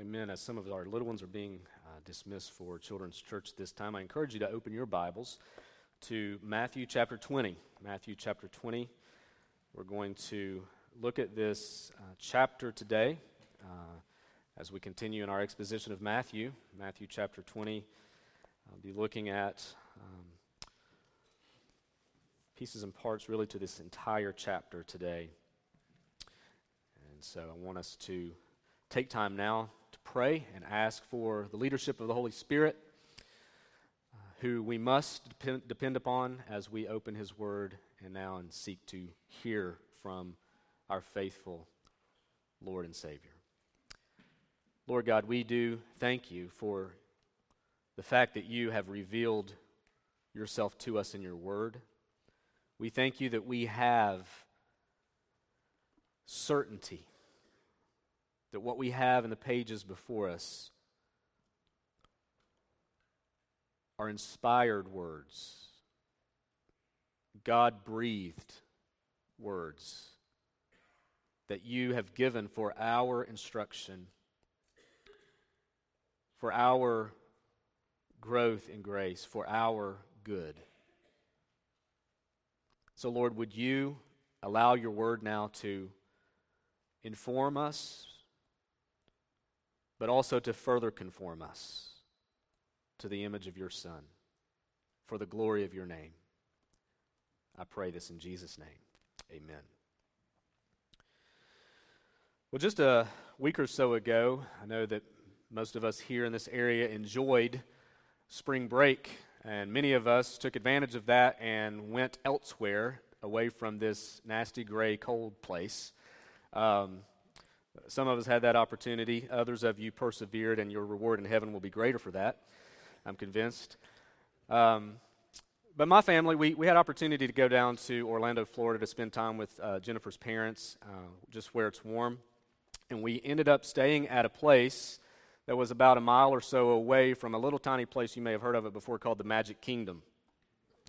Amen. As some of our little ones are being uh, dismissed for children's church this time, I encourage you to open your Bibles to Matthew chapter 20. Matthew chapter 20. We're going to look at this uh, chapter today uh, as we continue in our exposition of Matthew. Matthew chapter 20. I'll be looking at um, pieces and parts really to this entire chapter today. And so I want us to take time now to pray and ask for the leadership of the Holy Spirit, uh, who we must depend, depend upon as we open His Word and now and seek to hear from our faithful Lord and Savior. Lord God, we do thank you for the fact that you have revealed yourself to us in your Word. We thank you that we have certainty that what we have in the pages before us are inspired words, God breathed words that you have given for our instruction, for our growth in grace, for our good. So, Lord, would you allow your word now to inform us, but also to further conform us to the image of your Son for the glory of your name. I pray this in Jesus' name. Amen. Well, just a week or so ago, I know that most of us here in this area enjoyed spring break, and many of us took advantage of that and went elsewhere away from this nasty, gray, cold place. Um, some of us had that opportunity. Others of you persevered, and your reward in heaven will be greater for that. I'm convinced. Um, but my family, we, we had opportunity to go down to Orlando, Florida to spend time with uh, Jennifer's parents, uh, just where it's warm. And we ended up staying at a place that was about a mile or so away from a little tiny place you may have heard of it before called the Magic Kingdom.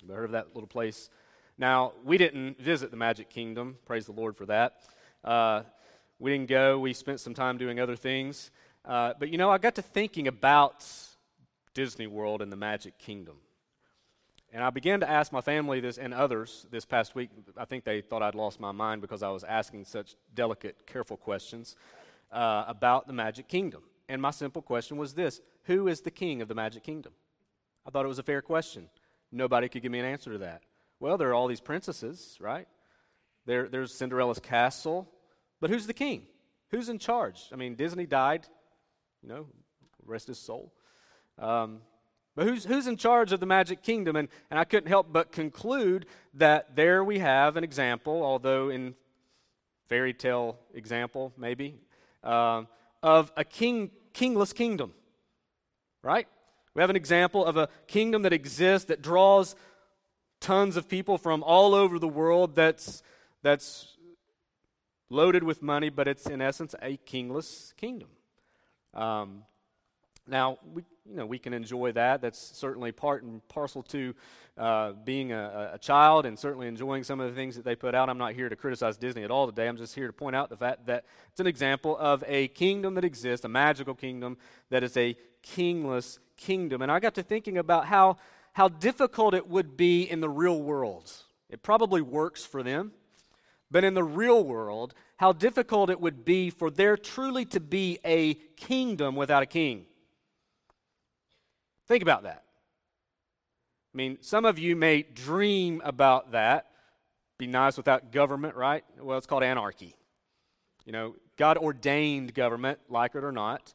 You heard of that little place? Now, we didn't visit the Magic Kingdom. Praise the Lord for that. Uh, we didn't go. We spent some time doing other things. Uh, but you know, I got to thinking about Disney World and the Magic Kingdom. And I began to ask my family this and others this past week. I think they thought I'd lost my mind because I was asking such delicate, careful questions uh, about the Magic Kingdom. And my simple question was this Who is the king of the Magic Kingdom? I thought it was a fair question. Nobody could give me an answer to that. Well, there are all these princesses, right? There, there's Cinderella's castle. But who's the king? Who's in charge? I mean, Disney died, you know, rest his soul. Um, but who's, who's in charge of the magic kingdom? And, and I couldn't help but conclude that there we have an example, although in fairy tale example, maybe, uh, of a king, kingless kingdom, right? We have an example of a kingdom that exists that draws tons of people from all over the world that's, that's loaded with money, but it's in essence a kingless kingdom. Um, now, we, you know, we can enjoy that. That's certainly part and parcel to uh, being a, a, child and certainly enjoying some of the things that they put out. I'm not here to criticize Disney at all today. I'm just here to point out the fact that it's an example of a kingdom that exists, a magical kingdom that is a kingless kingdom. And I got to thinking about how, how difficult it would be in the real world. It probably works for them. But in the real world, how difficult it would be for there truly to be a kingdom without a king. Think about that. I mean, some of you may dream about that. Be nice without government, right? Well, it's called anarchy. You know, God ordained government, like it or not,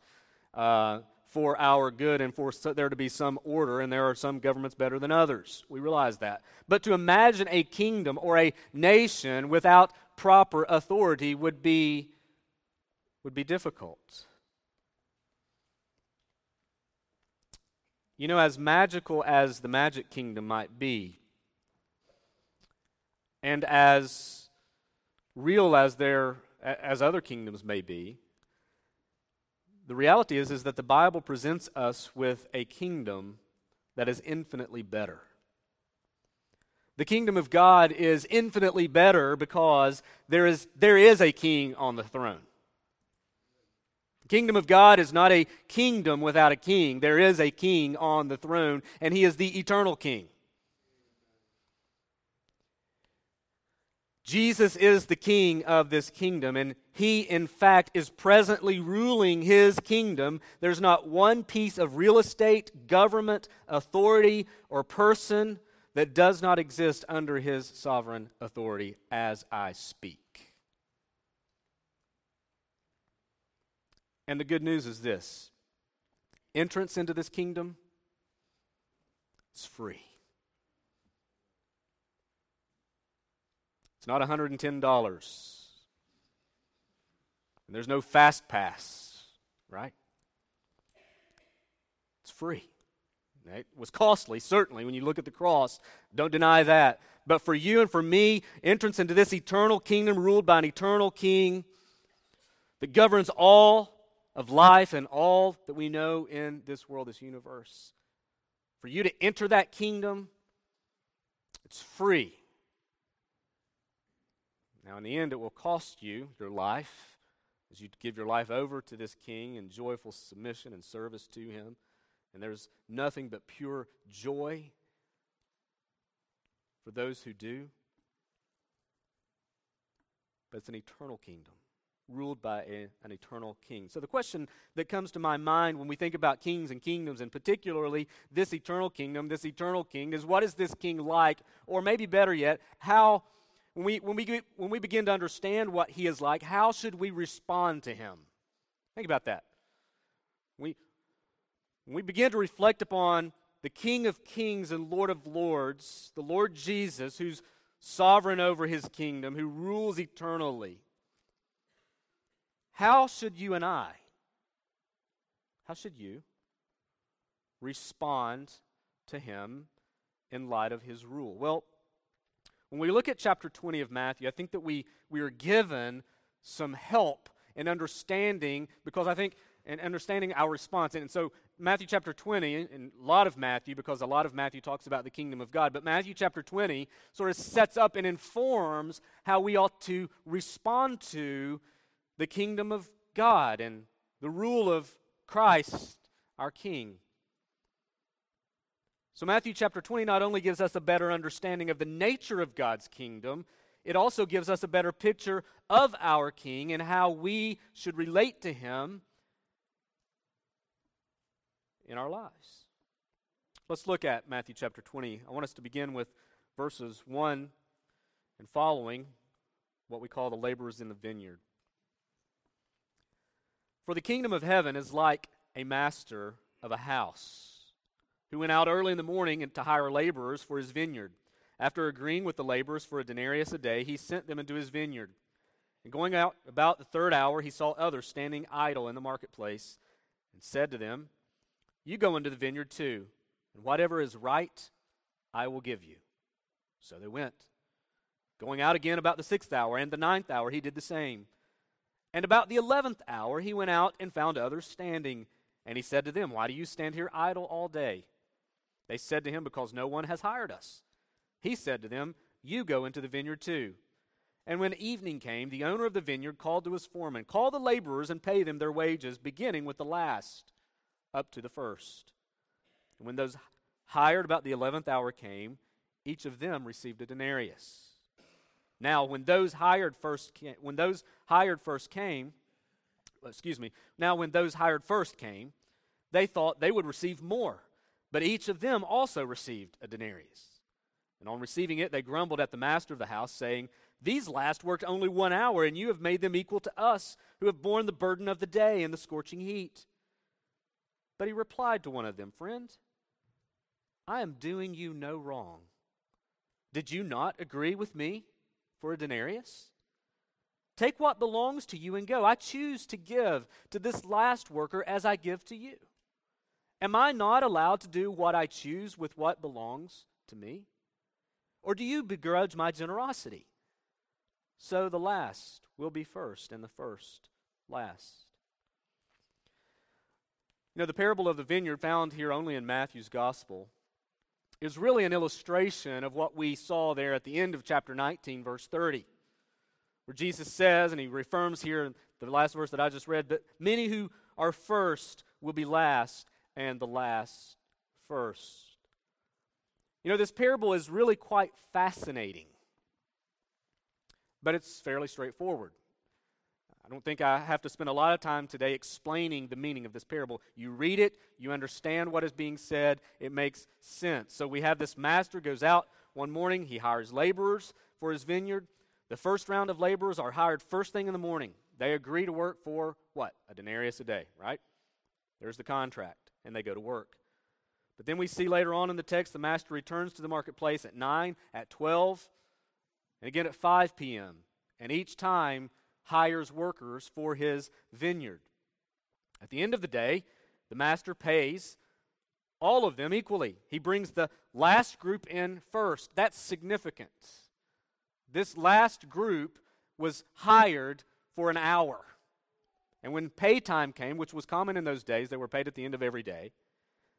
uh, for our good and for there to be some order, and there are some governments better than others. We realize that. But to imagine a kingdom or a nation without proper authority would be, would be difficult. You know, as magical as the magic kingdom might be, and as real as their as other kingdoms may be, the reality is, is that the Bible presents us with a kingdom that is infinitely better. The kingdom of God is infinitely better because there is, there is a king on the throne. The kingdom of God is not a kingdom without a king. There is a king on the throne, and he is the eternal king. Jesus is the king of this kingdom, and he, in fact, is presently ruling his kingdom. There's not one piece of real estate, government, authority, or person that does not exist under his sovereign authority as I speak. And the good news is this entrance into this kingdom is free. It's not $110. And there's no fast pass, right? It's free. It was costly, certainly, when you look at the cross. Don't deny that. But for you and for me, entrance into this eternal kingdom ruled by an eternal king that governs all of life and all that we know in this world, this universe. For you to enter that kingdom, it's free. Now, in the end, it will cost you your life as you give your life over to this king in joyful submission and service to him. And there's nothing but pure joy for those who do. But it's an eternal kingdom ruled by a, an eternal king. So, the question that comes to my mind when we think about kings and kingdoms, and particularly this eternal kingdom, this eternal king, is what is this king like? Or maybe better yet, how when we, when, we, when we begin to understand what he is like, how should we respond to him? Think about that. We, when we begin to reflect upon the King of Kings and Lord of Lords, the Lord Jesus, who's sovereign over his kingdom, who rules eternally, how should you and I, how should you respond to him in light of his rule? Well, when we look at chapter 20 of Matthew, I think that we, we are given some help in understanding, because I think, in understanding our response. And so, Matthew chapter 20, and a lot of Matthew, because a lot of Matthew talks about the kingdom of God, but Matthew chapter 20 sort of sets up and informs how we ought to respond to the kingdom of God and the rule of Christ, our King. So, Matthew chapter 20 not only gives us a better understanding of the nature of God's kingdom, it also gives us a better picture of our King and how we should relate to him in our lives. Let's look at Matthew chapter 20. I want us to begin with verses 1 and following, what we call the laborers in the vineyard. For the kingdom of heaven is like a master of a house who went out early in the morning to hire laborers for his vineyard. After agreeing with the laborers for a denarius a day, he sent them into his vineyard. And going out about the third hour, he saw others standing idle in the marketplace, and said to them, You go into the vineyard too, and whatever is right, I will give you. So they went. Going out again about the sixth hour and the ninth hour, he did the same. And about the eleventh hour, he went out and found others standing. And he said to them, Why do you stand here idle all day? They said to him, Because no one has hired us. He said to them, You go into the vineyard too. And when evening came, the owner of the vineyard called to his foreman, Call the laborers and pay them their wages, beginning with the last up to the first. And when those hired about the eleventh hour came, each of them received a denarius. Now, when those hired first came, when those hired first came, excuse me, now when those hired first came, they thought they would receive more but each of them also received a denarius. And on receiving it, they grumbled at the master of the house, saying, These last worked only one hour, and you have made them equal to us, who have borne the burden of the day and the scorching heat. But he replied to one of them, Friend, I am doing you no wrong. Did you not agree with me for a denarius? Take what belongs to you and go. I choose to give to this last worker as I give to you. Am I not allowed to do what I choose with what belongs to me? Or do you begrudge my generosity? So the last will be first, and the first last. You know, the parable of the vineyard, found here only in Matthew's gospel, is really an illustration of what we saw there at the end of chapter 19, verse 30, where Jesus says, and he reaffirms here in the last verse that I just read, that many who are first will be last, and the last first. You know, this parable is really quite fascinating, but it's fairly straightforward. I don't think I have to spend a lot of time today explaining the meaning of this parable. You read it, you understand what is being said, it makes sense. So we have this master goes out one morning, he hires laborers for his vineyard. The first round of laborers are hired first thing in the morning. They agree to work for what? A denarius a day, right? There's the contract, and they go to work. But then we see later on in the text the master returns to the marketplace at 9, at 12, and again at 5 p.m. And each time hires workers for his vineyard. At the end of the day, the master pays all of them equally. He brings the last group in first. That's significant. This last group was hired for an hour. And when pay time came, which was common in those days, they were paid at the end of every day.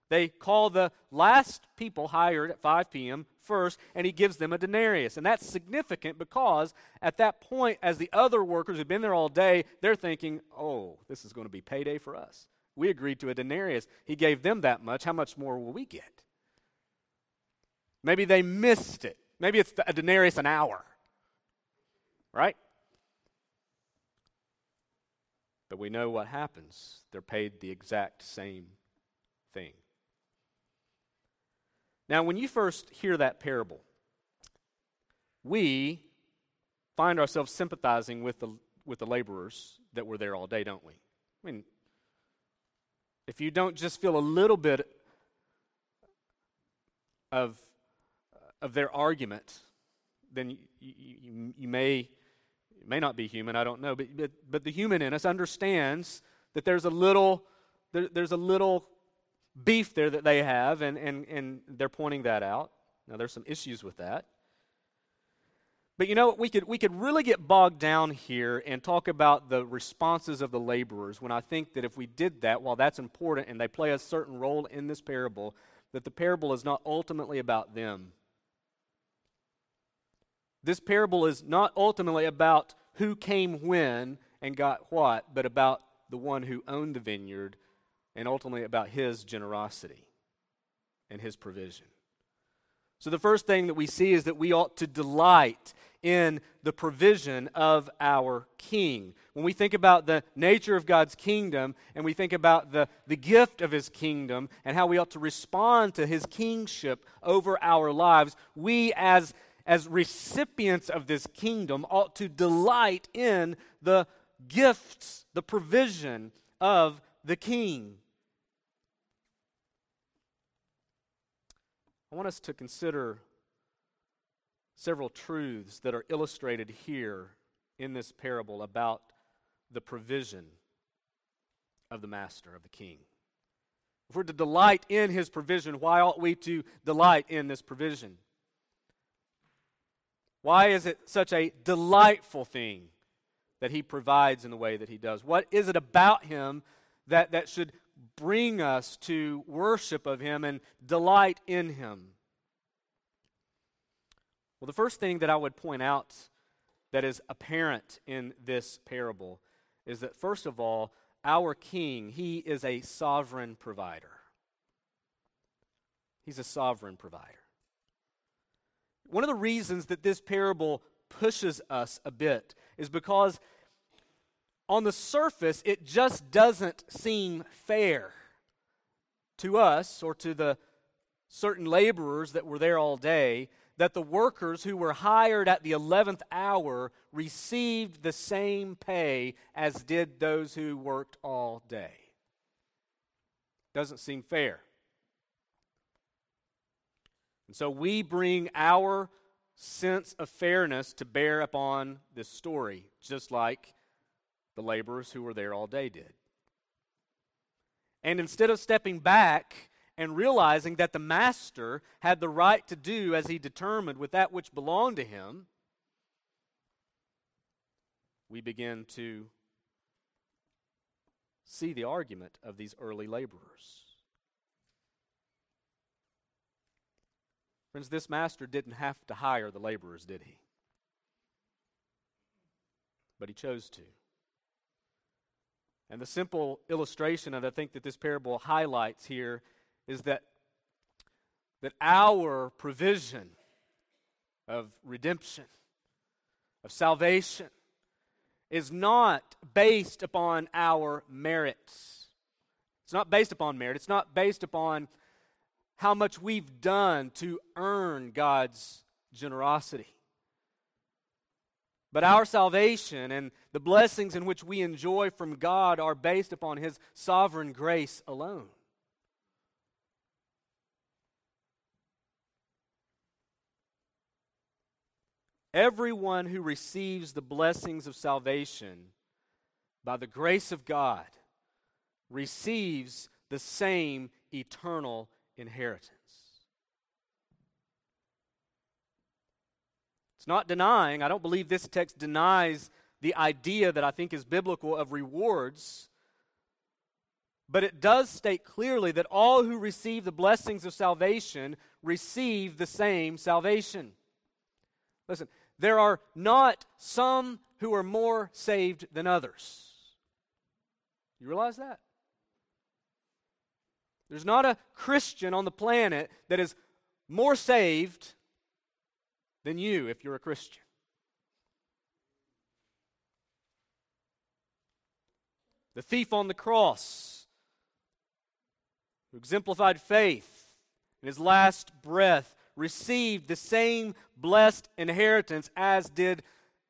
They call the last people hired at 5 p.m. first, and he gives them a denarius. And that's significant because at that point, as the other workers who've been there all day, they're thinking, oh, this is going to be payday for us. We agreed to a denarius. He gave them that much. How much more will we get? Maybe they missed it. Maybe it's a denarius an hour. Right? But we know what happens. They're paid the exact same thing. Now, when you first hear that parable, we find ourselves sympathizing with the, with the laborers that were there all day, don't we? I mean, if you don't just feel a little bit of, of their argument, then you, you, you may, may not be human, I don't know, but, but, but the human in us understands that there's a little, there, there's a little beef there that they have, and, and, and they're pointing that out. Now, there's some issues with that. But you know, we could, we could really get bogged down here and talk about the responses of the laborers when I think that if we did that, while that's important and they play a certain role in this parable, that the parable is not ultimately about them. This parable is not ultimately about who came when and got what, but about the one who owned the vineyard and ultimately about his generosity and his provision. So, the first thing that we see is that we ought to delight in the provision of our King. When we think about the nature of God's kingdom and we think about the, the gift of his kingdom and how we ought to respond to his kingship over our lives, we as, as recipients of this kingdom ought to delight in the gifts, the provision of the King. I want us to consider several truths that are illustrated here in this parable about the provision of the master, of the king. If we're to delight in his provision, why ought we to delight in this provision? Why is it such a delightful thing that he provides in the way that he does? What is it about him that, that should bring us to worship of Him and delight in Him? Well, the first thing that I would point out that is apparent in this parable is that, first of all, our King, He is a sovereign provider. He's a sovereign provider. One of the reasons that this parable pushes us a bit is because on the surface, it just doesn't seem fair to us or to the certain laborers that were there all day that the workers who were hired at the 11th hour received the same pay as did those who worked all day. Doesn't seem fair. And so we bring our sense of fairness to bear upon this story, just like the laborers who were there all day did. And instead of stepping back and realizing that the master had the right to do as he determined with that which belonged to him, we begin to see the argument of these early laborers. Friends, this master didn't have to hire the laborers, did he? But he chose to. And the simple illustration that I think that this parable highlights here is that, that our provision of redemption, of salvation, is not based upon our merits. It's not based upon merit. It's not based upon how much we've done to earn God's generosity. But our salvation and the blessings in which we enjoy from God are based upon His sovereign grace alone. Everyone who receives the blessings of salvation by the grace of God receives the same eternal inheritance. It's not denying, I don't believe this text denies the idea that I think is biblical of rewards. But it does state clearly that all who receive the blessings of salvation receive the same salvation. Listen, there are not some who are more saved than others. You realize that? There's not a Christian on the planet that is more saved than you if you're a Christian. The thief on the cross, who exemplified faith in his last breath, received the same blessed inheritance as did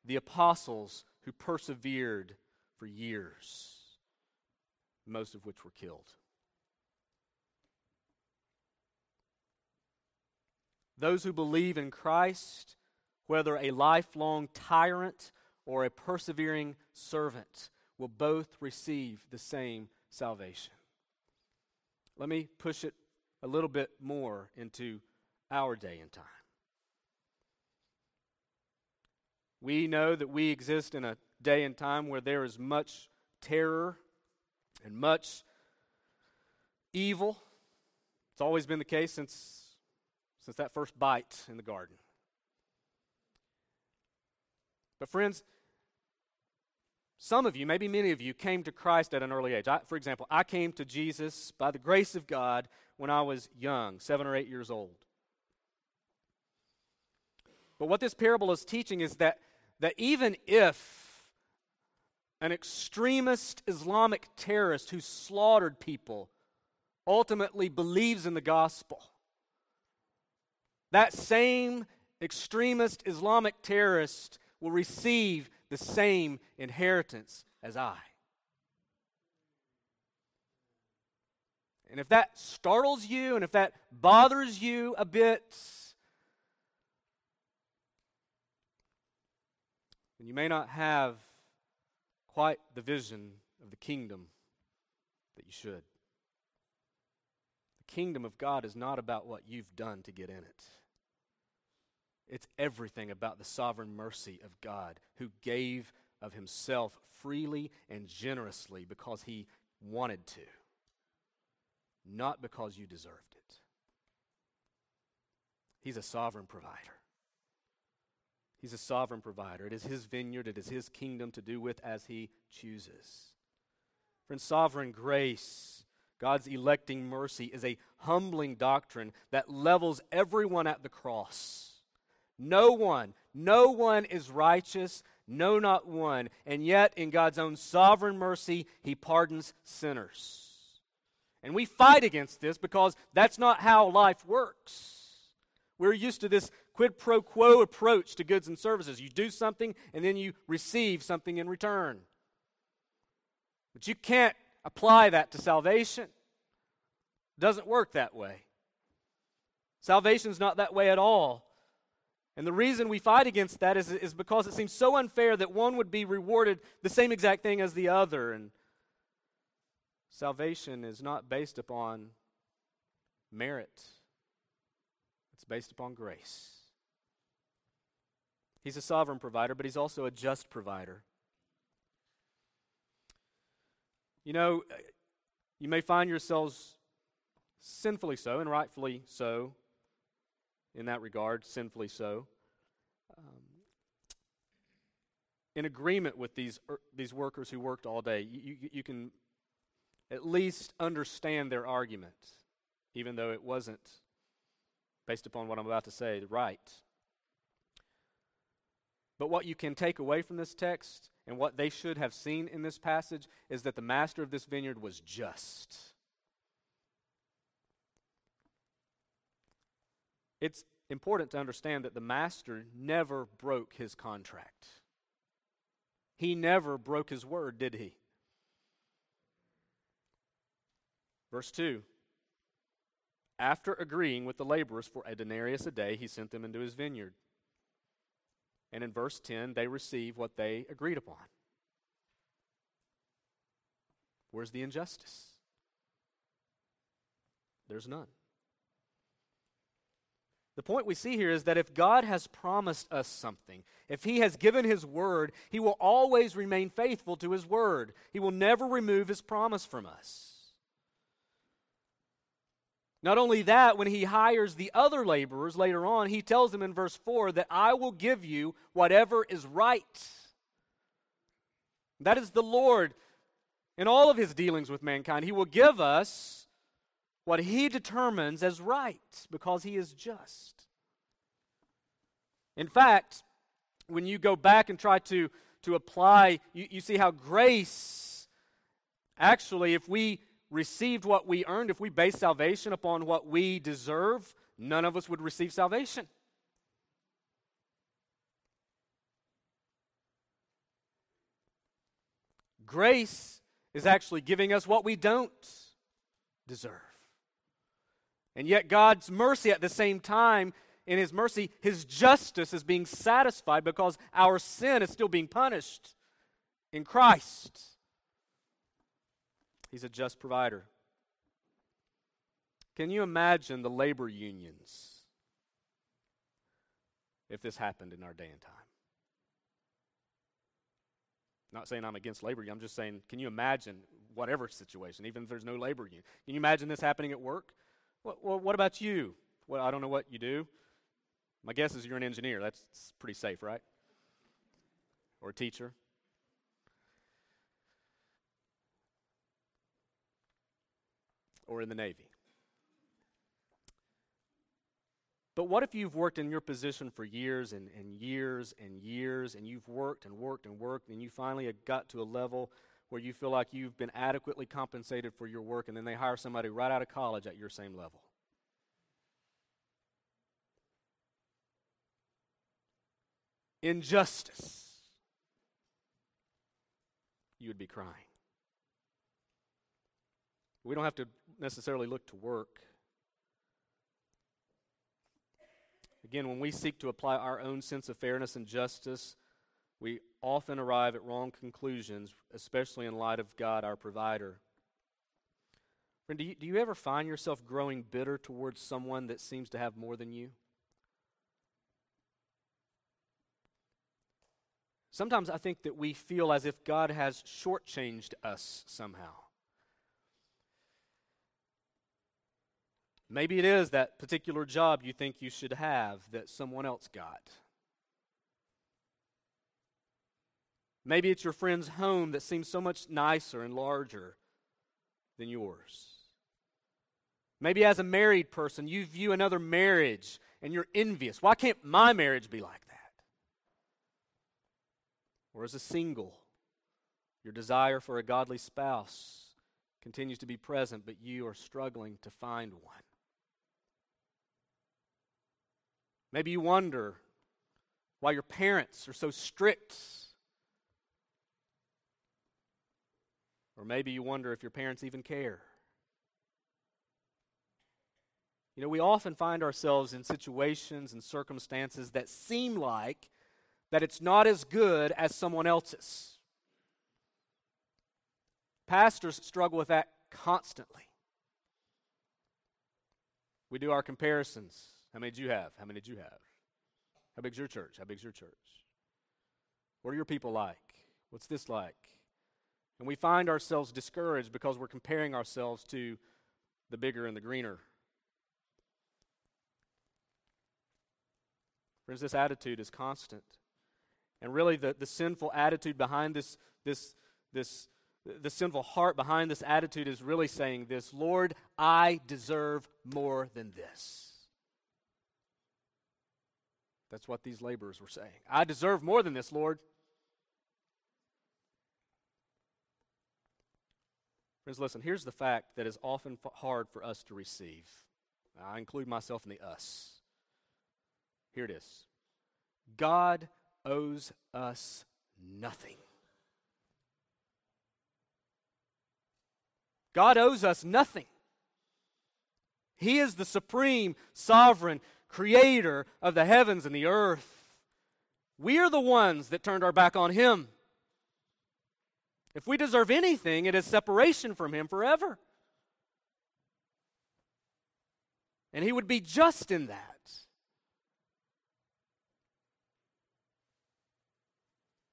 the apostles who persevered for years, most of which were killed. Those who believe in Christ, whether a lifelong tyrant or a persevering servant, will both receive the same salvation. Let me push it a little bit more into our day and time. We know that we exist in a day and time where there is much terror and much evil. It's always been the case since, since that first bite in the garden. But, friends, some of you, maybe many of you, came to Christ at an early age. I, for example, I came to Jesus by the grace of God when I was young, seven or eight years old. But what this parable is teaching is that, that even if an extremist Islamic terrorist who slaughtered people ultimately believes in the gospel, that same extremist Islamic terrorist will receive the same inheritance as I. And if that startles you and if that bothers you a bit, then you may not have quite the vision of the kingdom that you should. The kingdom of God is not about what you've done to get in it. It's everything about the sovereign mercy of God who gave of himself freely and generously because he wanted to, not because you deserved it. He's a sovereign provider. He's a sovereign provider. It is his vineyard, it is his kingdom to do with as he chooses. Friends, sovereign grace, God's electing mercy, is a humbling doctrine that levels everyone at the cross. No one, no one is righteous, no, not one. And yet, in God's own sovereign mercy, he pardons sinners. And we fight against this because that's not how life works. We're used to this quid pro quo approach to goods and services. You do something and then you receive something in return. But you can't apply that to salvation. It doesn't work that way. Salvation's not that way at all. And the reason we fight against that is, is because it seems so unfair that one would be rewarded the same exact thing as the other. And salvation is not based upon merit, it's based upon grace. He's a sovereign provider, but he's also a just provider. You know, you may find yourselves sinfully so, and rightfully so, in that regard, sinfully so. Um, in agreement with these, er, these workers who worked all day. You, you, you can at least understand their argument, even though it wasn't, based upon what I'm about to say, right. But what you can take away from this text and what they should have seen in this passage is that the master of this vineyard was just. It's important to understand that the master never broke his contract. He never broke his word, did he? Verse 2 After agreeing with the laborers for a denarius a day, he sent them into his vineyard. And in verse 10, they receive what they agreed upon. Where's the injustice? There's none. The point we see here is that if God has promised us something, if He has given His word, He will always remain faithful to His word. He will never remove His promise from us. Not only that, when He hires the other laborers later on, He tells them in verse 4 that I will give you whatever is right. That is the Lord in all of His dealings with mankind. He will give us what he determines as right because he is just. In fact, when you go back and try to, to apply, you, you see how grace, actually, if we received what we earned, if we base salvation upon what we deserve, none of us would receive salvation. Grace is actually giving us what we don't deserve. And yet, God's mercy at the same time, in His mercy, His justice is being satisfied because our sin is still being punished in Christ. He's a just provider. Can you imagine the labor unions if this happened in our day and time? Not saying I'm against labor. I'm just saying, can you imagine whatever situation, even if there's no labor union? Can you imagine this happening at work? Well, what about you? Well, I don't know what you do. My guess is you're an engineer. That's pretty safe, right? Or a teacher. Or in the Navy. But what if you've worked in your position for years and, and years and years, and you've worked and worked and worked, and you finally got to a level where you feel like you've been adequately compensated for your work, and then they hire somebody right out of college at your same level. Injustice. You would be crying. We don't have to necessarily look to work. Again, when we seek to apply our own sense of fairness and justice, we often arrive at wrong conclusions, especially in light of God, our provider. Friend, do you, do you ever find yourself growing bitter towards someone that seems to have more than you? Sometimes I think that we feel as if God has shortchanged us somehow. Maybe it is that particular job you think you should have that someone else got. Maybe it's your friend's home that seems so much nicer and larger than yours. Maybe as a married person, you view another marriage and you're envious. Why can't my marriage be like that? Or as a single, your desire for a godly spouse continues to be present, but you are struggling to find one. Maybe you wonder why your parents are so strict Or maybe you wonder if your parents even care. You know, we often find ourselves in situations and circumstances that seem like that it's not as good as someone else's. Pastors struggle with that constantly. We do our comparisons. How many did you have? How many did you have? How big's your church? How big's your church? What are your people like? What's this like? And we find ourselves discouraged because we're comparing ourselves to the bigger and the greener. Friends, this attitude is constant. And really, the, the sinful attitude behind this, this, this, the sinful heart behind this attitude is really saying this Lord, I deserve more than this. That's what these laborers were saying. I deserve more than this, Lord. Friends, listen, here's the fact that is often hard for us to receive. I include myself in the us. Here it is God owes us nothing. God owes us nothing. He is the supreme, sovereign creator of the heavens and the earth. We are the ones that turned our back on Him. If we deserve anything, it is separation from Him forever. And He would be just in that.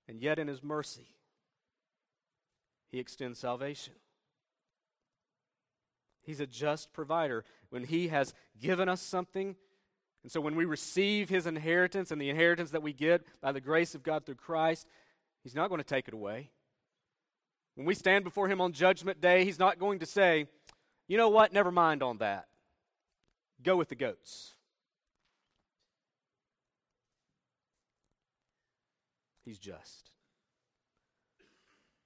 And yet, in His mercy, He extends salvation. He's a just provider. When He has given us something, and so when we receive His inheritance and the inheritance that we get by the grace of God through Christ, He's not going to take it away. When we stand before Him on Judgment Day, He's not going to say, you know what, never mind on that. Go with the goats. He's just.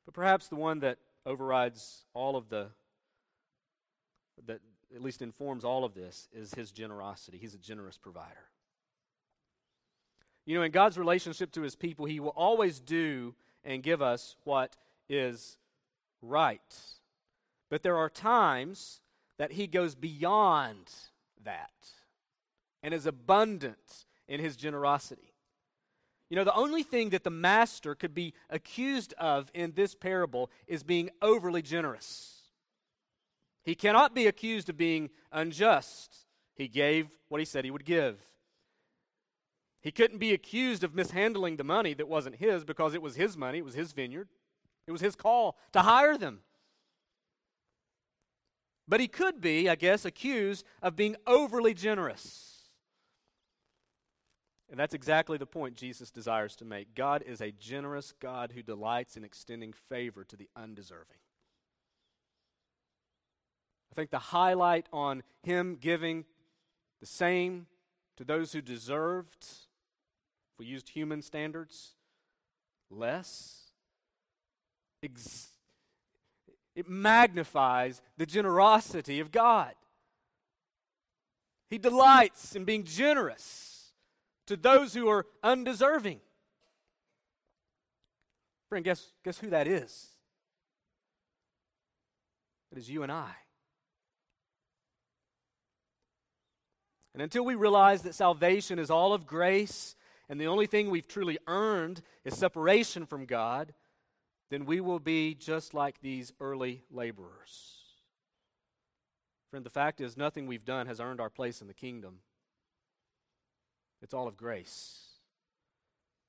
But perhaps the one that overrides all of the that at least informs all of this is his generosity. He's a generous provider. You know, in God's relationship to his people, he will always do and give us what is right. But there are times that he goes beyond that and is abundant in his generosity. You know, the only thing that the master could be accused of in this parable is being overly generous. He cannot be accused of being unjust. He gave what he said he would give. He couldn't be accused of mishandling the money that wasn't his because it was his money, it was his vineyard, it was his call to hire them. But he could be, I guess, accused of being overly generous. And that's exactly the point Jesus desires to make. God is a generous God who delights in extending favor to the undeserving. I think the highlight on him giving the same to those who deserved, if we used human standards, less, ex- it magnifies the generosity of God. He delights in being generous to those who are undeserving. Friend, guess, guess who that is? It is you and I. And until we realize that salvation is all of grace and the only thing we've truly earned is separation from God, then we will be just like these early laborers. Friend, the fact is, nothing we've done has earned our place in the kingdom. It's all of grace.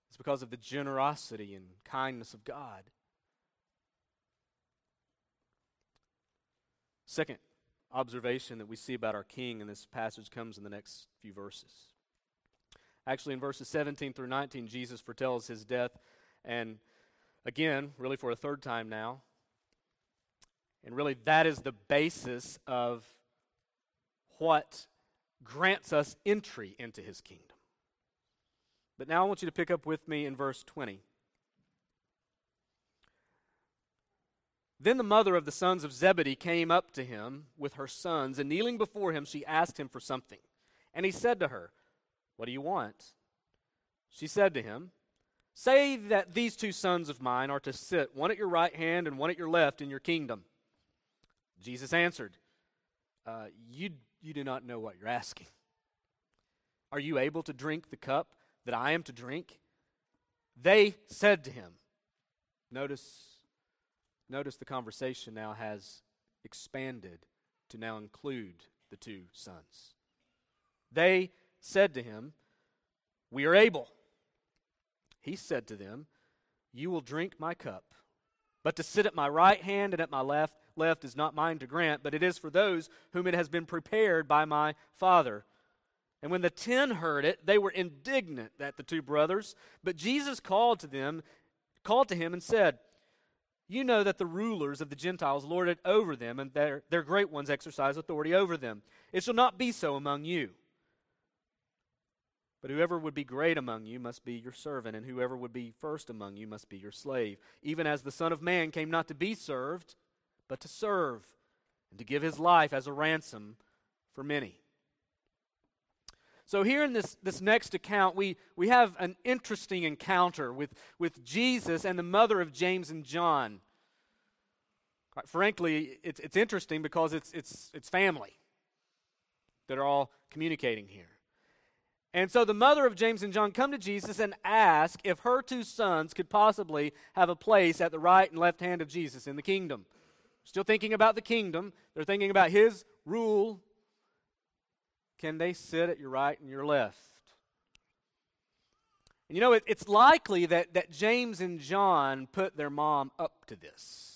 It's because of the generosity and kindness of God. Second, observation that we see about our king in this passage comes in the next few verses. Actually, in verses 17 through 19, Jesus foretells his death, and again, really for a third time now. And really, that is the basis of what grants us entry into his kingdom. But now I want you to pick up with me in verse 20. Then the mother of the sons of Zebedee came up to him with her sons, and kneeling before him, she asked him for something. And he said to her, What do you want? She said to him, Say that these two sons of mine are to sit, one at your right hand and one at your left, in your kingdom. Jesus answered, uh, you, you do not know what you're asking. Are you able to drink the cup that I am to drink? They said to him, Notice Notice the conversation now has expanded to now include the two sons. They said to him, We are able. He said to them, You will drink my cup, but to sit at my right hand and at my left, left is not mine to grant, but it is for those whom it has been prepared by my Father. And when the ten heard it, they were indignant at the two brothers. But Jesus called to them, called to him and said, You know that the rulers of the Gentiles lord it over them, and their, their great ones exercise authority over them. It shall not be so among you. But whoever would be great among you must be your servant, and whoever would be first among you must be your slave. Even as the Son of Man came not to be served, but to serve, and to give his life as a ransom for many. So, here in this, this next account, we, we have an interesting encounter with, with Jesus and the mother of James and John. Quite frankly, it's, it's interesting because it's, it's, it's family that are all communicating here. And so the mother of James and John come to Jesus and ask if her two sons could possibly have a place at the right and left hand of Jesus in the kingdom. Still thinking about the kingdom, they're thinking about his rule can they sit at your right and your left? And you know, it, it's likely that, that James and John put their mom up to this.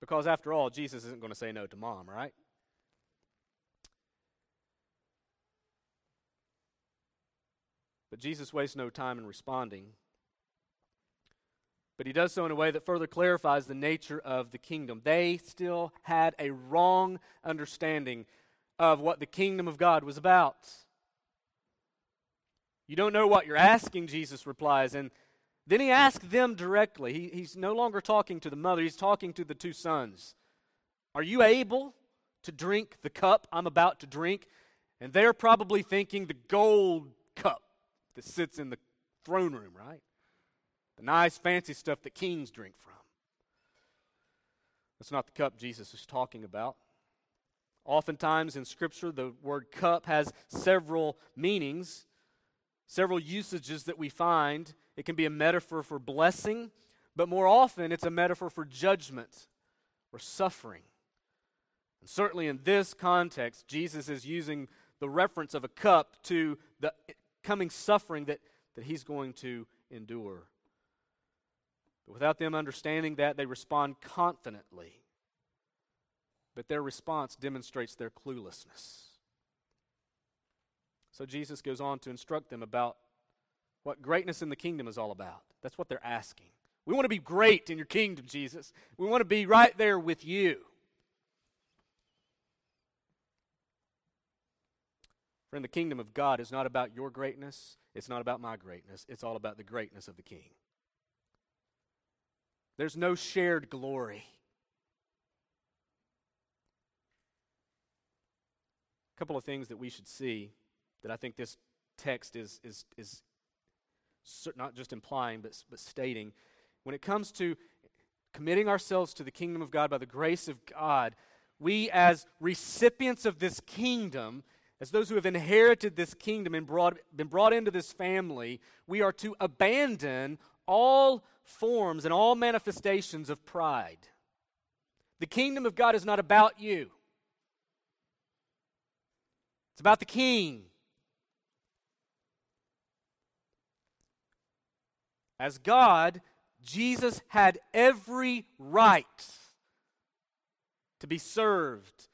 Because after all, Jesus isn't going to say no to mom, right? But Jesus wastes no time in responding. But he does so in a way that further clarifies the nature of the kingdom. They still had a wrong understanding of what the kingdom of God was about. You don't know what you're asking, Jesus replies. And then he asks them directly. He, he's no longer talking to the mother, he's talking to the two sons. Are you able to drink the cup I'm about to drink? And they're probably thinking the gold cup that sits in the throne room, right? The nice, fancy stuff that kings drink from. That's not the cup Jesus is talking about. Oftentimes in Scripture, the word cup has several meanings, several usages that we find. It can be a metaphor for blessing, but more often it's a metaphor for judgment or suffering. And certainly in this context, Jesus is using the reference of a cup to the coming suffering that, that he's going to endure. But without them understanding that, they respond confidently but their response demonstrates their cluelessness. So Jesus goes on to instruct them about what greatness in the kingdom is all about. That's what they're asking. We want to be great in your kingdom, Jesus. We want to be right there with you. Friend, the kingdom of God is not about your greatness, it's not about my greatness, it's all about the greatness of the king. There's no shared glory. A couple of things that we should see that I think this text is, is, is not just implying, but, but stating. When it comes to committing ourselves to the kingdom of God by the grace of God, we, as recipients of this kingdom, as those who have inherited this kingdom and brought, been brought into this family, we are to abandon all forms and all manifestations of pride. The kingdom of God is not about you. It's about the king. As God, Jesus had every right to be served,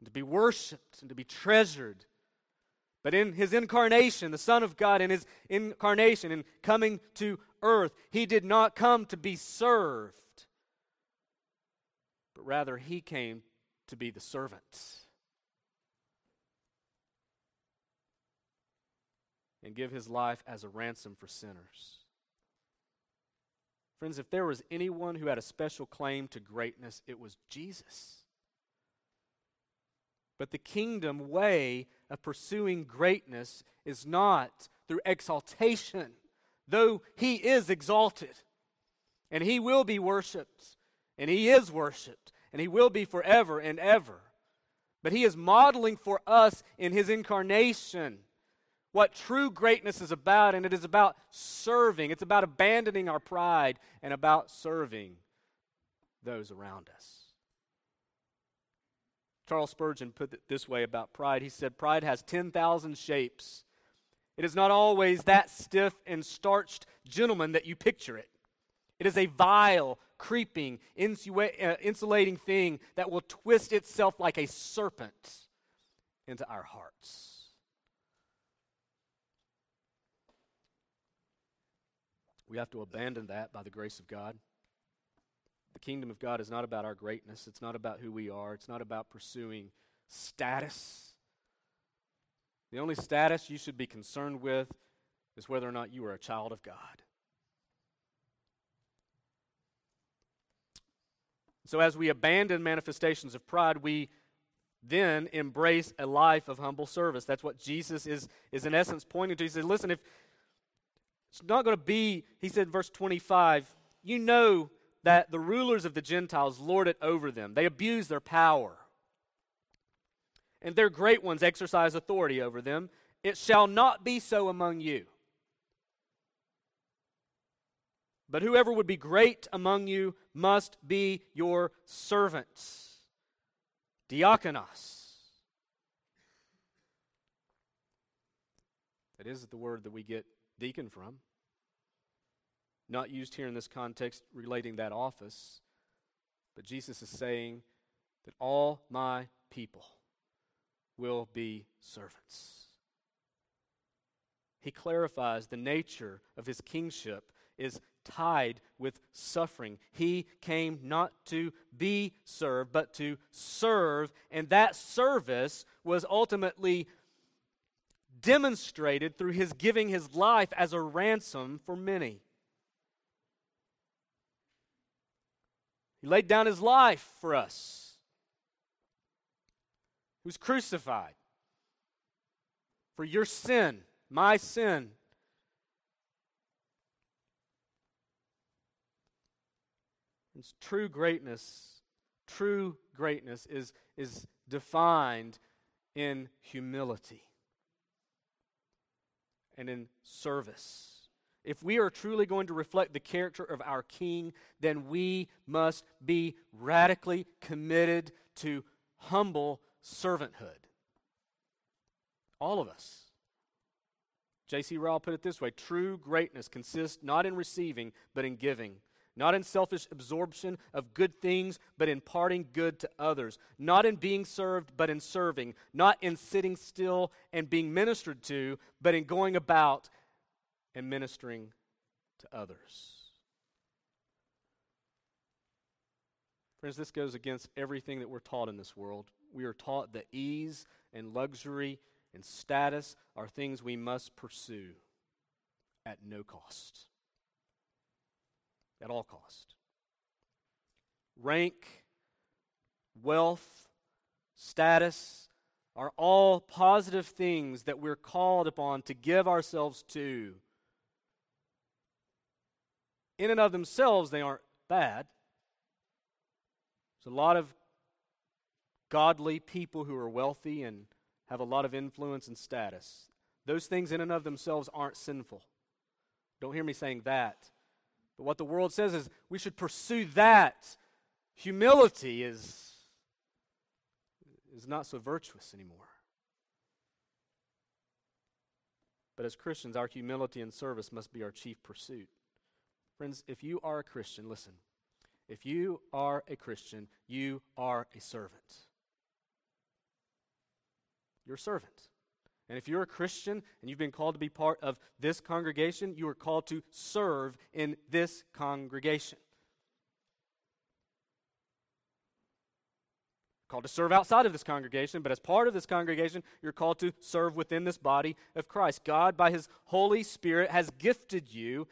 and to be worshiped, and to be treasured. But in his incarnation, the Son of God, in his incarnation, in coming to earth, he did not come to be served, but rather he came to be the servant. and give his life as a ransom for sinners. Friends, if there was anyone who had a special claim to greatness, it was Jesus. But the kingdom way of pursuing greatness is not through exaltation, though he is exalted. And he will be worshiped, and he is worshiped, and he will be forever and ever. But he is modeling for us in his incarnation what true greatness is about, and it is about serving. It's about abandoning our pride and about serving those around us. Charles Spurgeon put it this way about pride. He said, Pride has 10,000 shapes. It is not always that stiff and starched gentleman that you picture it. It is a vile, creeping, uh, insulating thing that will twist itself like a serpent into our hearts. We have to abandon that by the grace of God. The kingdom of God is not about our greatness, it's not about who we are, it's not about pursuing status. The only status you should be concerned with is whether or not you are a child of God. So, as we abandon manifestations of pride, we then embrace a life of humble service. That's what Jesus is, is in essence pointing to. He said, Listen, if it's not going to be, he said, verse 25, you know that the rulers of the Gentiles lord it over them, they abuse their power. And their great ones exercise authority over them. It shall not be so among you. But whoever would be great among you must be your servants. Diakonos. That is the word that we get deacon from. Not used here in this context relating that office, but Jesus is saying that all my people will be servants. He clarifies the nature of his kingship is tied with suffering. He came not to be served, but to serve, and that service was ultimately demonstrated through his giving his life as a ransom for many. Laid down his life for us. He was crucified for your sin, my sin. It's true greatness, true greatness is, is defined in humility and in service. If we are truly going to reflect the character of our King, then we must be radically committed to humble servanthood. All of us. J.C. Ryle put it this way true greatness consists not in receiving, but in giving not in selfish absorption of good things, but in parting good to others, not in being served, but in serving, not in sitting still and being ministered to, but in going about and ministering to others. Friends, this goes against everything that we're taught in this world. We are taught that ease and luxury and status are things we must pursue at no cost at all cost. Rank, wealth, status are all positive things that we're called upon to give ourselves to. In and of themselves, they aren't bad. There's a lot of godly people who are wealthy and have a lot of influence and status. Those things in and of themselves aren't sinful. Don't hear me saying that. But what the world says is we should pursue that. Humility is, is not so virtuous anymore. But as Christians, our humility and service must be our chief pursuit. Friends, if you are a Christian, listen. If you are a Christian, you are a servant. You're a servant. And if you're a Christian and you've been called to be part of this congregation, you are called to serve in this congregation. Called to serve outside of this congregation, but as part of this congregation, you're called to serve within this body of Christ. God, by His Holy Spirit, has gifted you.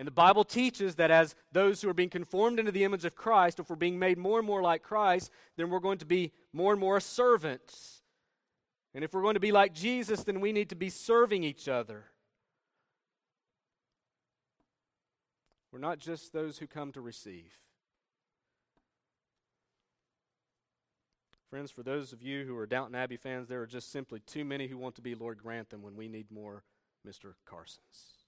And the Bible teaches that as those who are being conformed into the image of Christ, if we're being made more and more like Christ, then we're going to be more and more servants and if we're going to be like Jesus, then we need to be serving each other. We're not just those who come to receive. Friends, for those of you who are Downton Abbey fans, there are just simply too many who want to be Lord Grantham when we need more Mr. Carsons.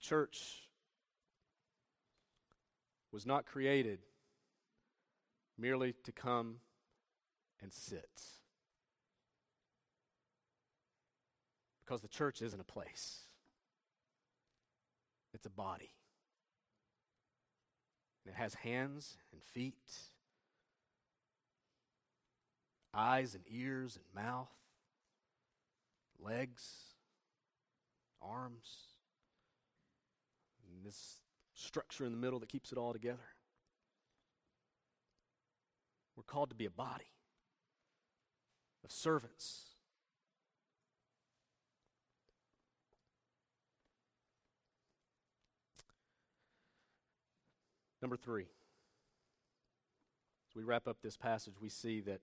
Church was not created merely to come and sit. Because the church isn't a place, it's a body. And it has hands and feet. eyes and ears and mouth, legs, arms, this structure in the middle that keeps it all together. We're called to be a body of servants. Number three, as we wrap up this passage, we see that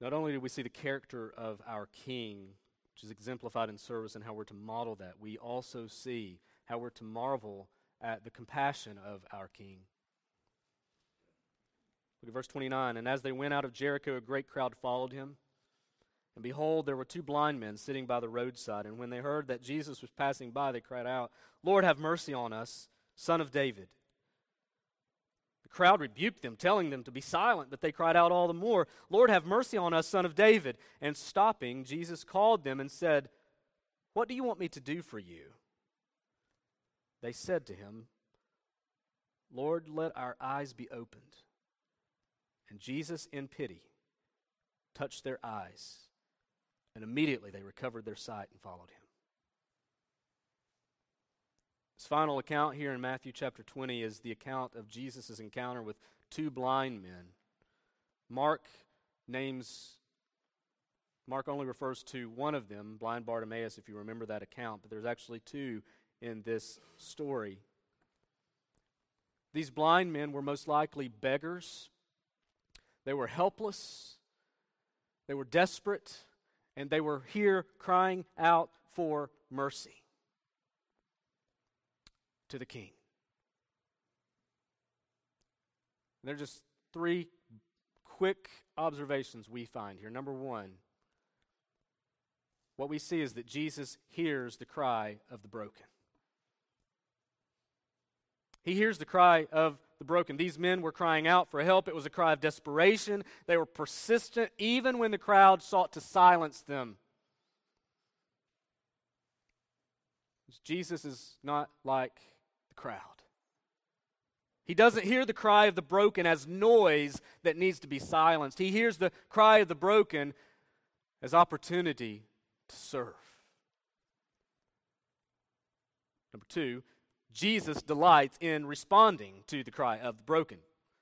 not only do we see the character of our King, which is exemplified in service and how we're to model that, we also see how we're to marvel at the compassion of our King. Look at verse 29. And as they went out of Jericho, a great crowd followed him. And behold, there were two blind men sitting by the roadside. And when they heard that Jesus was passing by, they cried out, Lord, have mercy on us, son of David. Crowd rebuked them, telling them to be silent, but they cried out all the more, Lord, have mercy on us, son of David. And stopping, Jesus called them and said, What do you want me to do for you? They said to him, Lord, let our eyes be opened. And Jesus, in pity, touched their eyes, and immediately they recovered their sight and followed him. His final account here in Matthew chapter 20 is the account of Jesus' encounter with two blind men. Mark names, Mark only refers to one of them, blind Bartimaeus, if you remember that account, but there's actually two in this story. These blind men were most likely beggars they were helpless, they were desperate, and they were here crying out for mercy to the king. And there are just three quick observations we find here. Number one, what we see is that Jesus hears the cry of the broken. He hears the cry of the broken. These men were crying out for help. It was a cry of desperation. They were persistent even when the crowd sought to silence them. Jesus is not like the crowd. He doesn't hear the cry of the broken as noise that needs to be silenced. He hears the cry of the broken as opportunity to serve. Number two, Jesus delights in responding to the cry of the broken.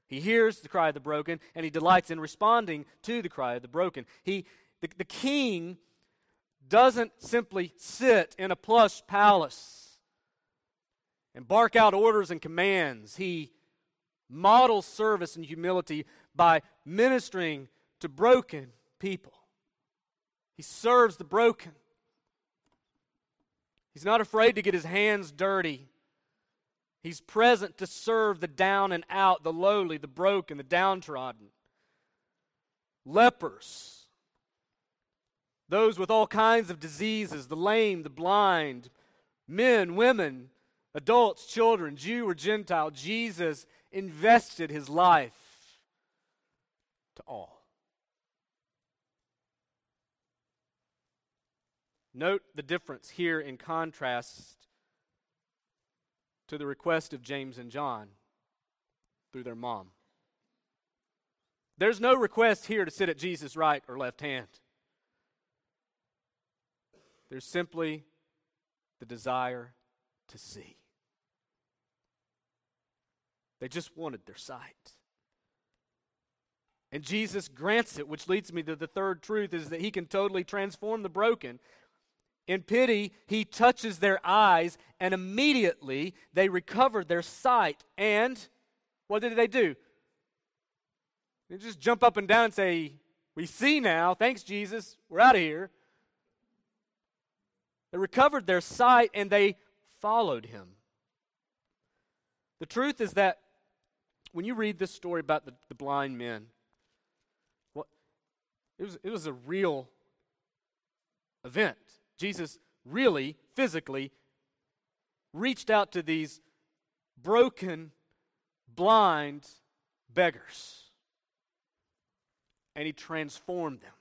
He hears the cry of the broken, and he delights in responding to the cry of the broken. He, the, the king doesn't simply sit in a plush palace and bark out orders and commands. He models service and humility by ministering to broken people. He serves the broken. He's not afraid to get his hands dirty He's present to serve the down and out, the lowly, the broken, the downtrodden. Lepers, those with all kinds of diseases, the lame, the blind, men, women, adults, children, Jew or Gentile, Jesus invested his life to all. Note the difference here in contrast to the request of James and John through their mom. There's no request here to sit at Jesus' right or left hand. There's simply the desire to see. They just wanted their sight. And Jesus grants it, which leads me to the third truth is that he can totally transform the broken in pity, he touches their eyes, and immediately they recover their sight. And what did they do? They just jump up and down and say, We see now. Thanks, Jesus. We're out of here. They recovered their sight and they followed him. The truth is that when you read this story about the, the blind men, what, it, was, it was a real event. Jesus really, physically, reached out to these broken, blind beggars. And he transformed them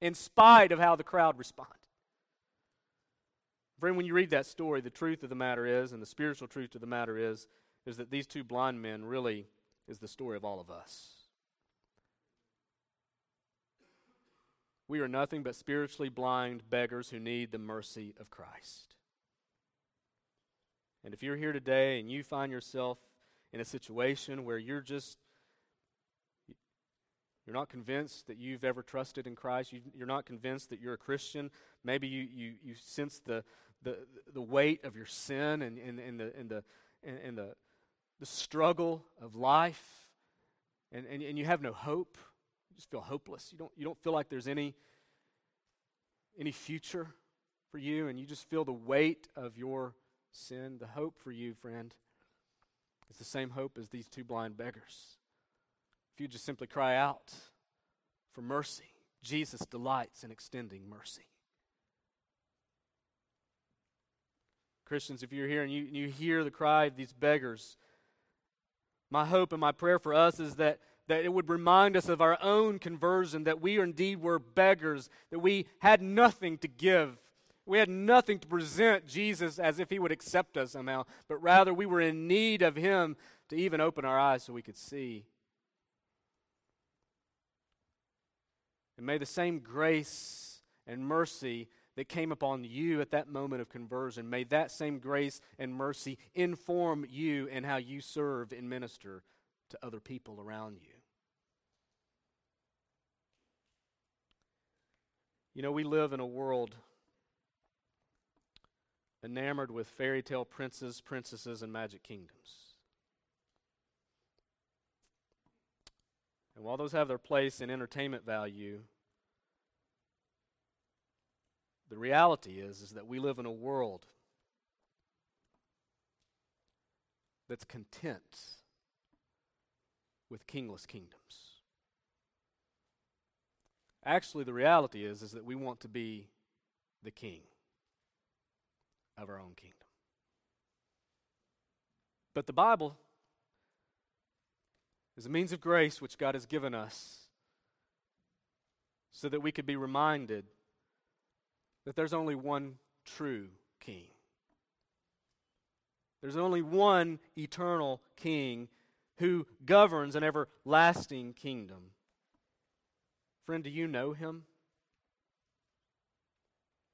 in spite of how the crowd responded. Friend, when you read that story, the truth of the matter is, and the spiritual truth of the matter is, is that these two blind men really is the story of all of us. We are nothing but spiritually blind beggars who need the mercy of Christ. And if you're here today and you find yourself in a situation where you're just you're not convinced that you've ever trusted in Christ. You, are not convinced that you're a Christian. Maybe you, you, you sense the, the, the weight of your sin and, and, and, the, and, the, and, the, the struggle of life, and, and, and you have no hope. You just feel hopeless. You don't, you don't feel like there's any, any future for you, and you just feel the weight of your sin. The hope for you, friend, is the same hope as these two blind beggars If you just simply cry out for mercy, Jesus delights in extending mercy. Christians, if you're here and you, you hear the cry of these beggars, my hope and my prayer for us is that, that it would remind us of our own conversion, that we indeed were beggars, that we had nothing to give. We had nothing to present Jesus as if he would accept us somehow, but rather we were in need of him to even open our eyes so we could see. And may the same grace and mercy that came upon you at that moment of conversion, may that same grace and mercy inform you in how you serve and minister to other people around you. You know, we live in a world enamored with fairy tale princes, princesses, and magic kingdoms. And while those have their place in entertainment value, the reality is, is that we live in a world that's content with kingless kingdoms. Actually, the reality is, is that we want to be the king of our own kingdom. But the Bible is a means of grace which God has given us so that we could be reminded that there's only one true king. There's only one eternal king who governs an everlasting kingdom. Friend, do you know him?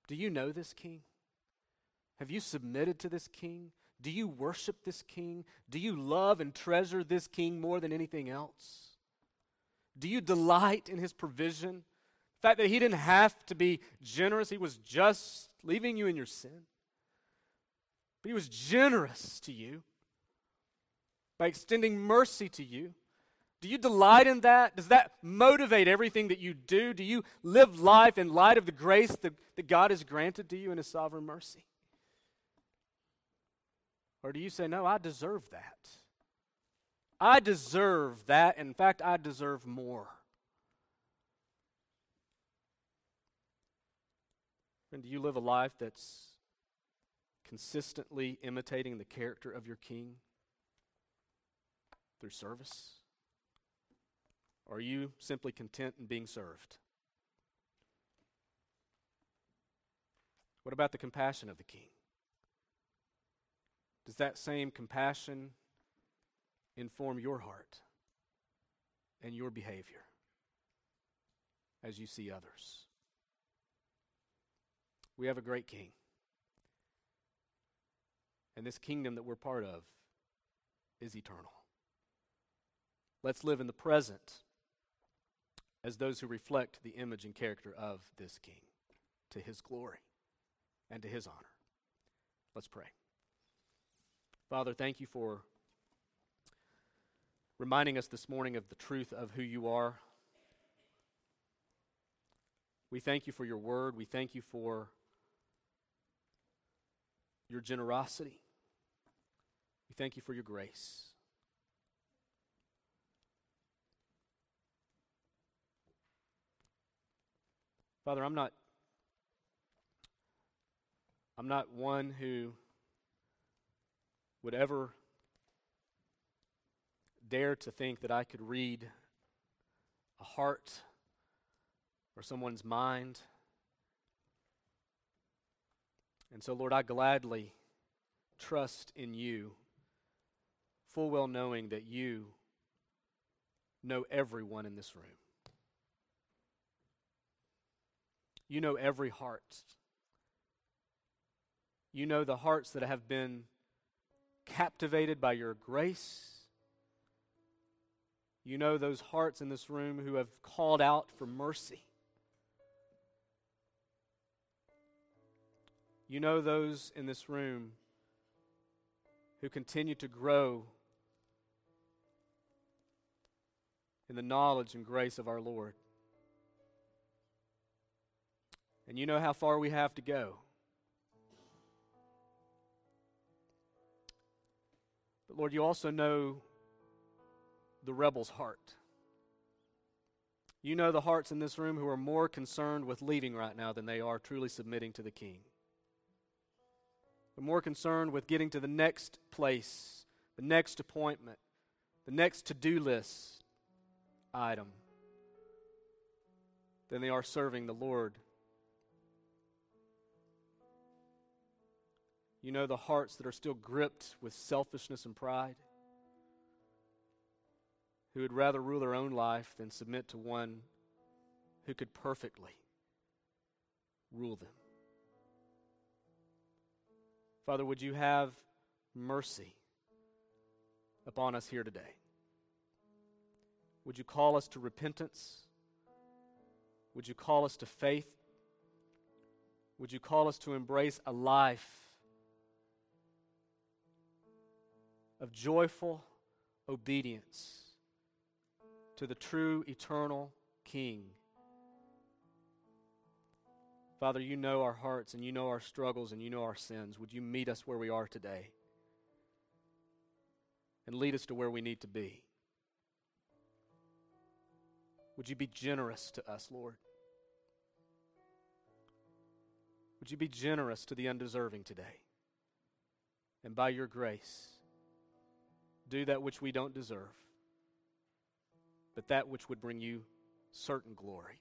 Do you know this king? Have you submitted to this king? Do you worship this king? Do you love and treasure this king more than anything else? Do you delight in his provision? The fact that he didn't have to be generous, he was just leaving you in your sin. But he was generous to you by extending mercy to you. Do you delight in that? Does that motivate everything that you do? Do you live life in light of the grace that, that God has granted to you in His sovereign mercy? Or do you say, No, I deserve that? I deserve that. In fact, I deserve more. And do you live a life that's consistently imitating the character of your king through service? Or are you simply content in being served? What about the compassion of the king? Does that same compassion inform your heart and your behavior as you see others? We have a great king. And this kingdom that we're part of is eternal. Let's live in the present as those who reflect the image and character of this king to his glory and to his honor. Let's pray. Father, thank you for reminding us this morning of the truth of who you are. We thank you for your word. We thank you for your generosity. We thank you for your grace. Father, I'm not I'm not one who would ever dare to think that I could read a heart or someone's mind. And so, Lord, I gladly trust in you, full well knowing that you know everyone in this room. You know every heart. You know the hearts that have been captivated by your grace. You know those hearts in this room who have called out for mercy. You know those in this room who continue to grow in the knowledge and grace of our Lord. And you know how far we have to go. But Lord, you also know the rebel's heart. You know the hearts in this room who are more concerned with leaving right now than they are truly submitting to the King. They're more concerned with getting to the next place, the next appointment, the next to do list item than they are serving the Lord. You know the hearts that are still gripped with selfishness and pride, who would rather rule their own life than submit to one who could perfectly rule them. Father, would you have mercy upon us here today? Would you call us to repentance? Would you call us to faith? Would you call us to embrace a life of joyful obedience to the true eternal King? Father, you know our hearts and you know our struggles and you know our sins. Would you meet us where we are today and lead us to where we need to be? Would you be generous to us, Lord? Would you be generous to the undeserving today? And by your grace, do that which we don't deserve, but that which would bring you certain glory.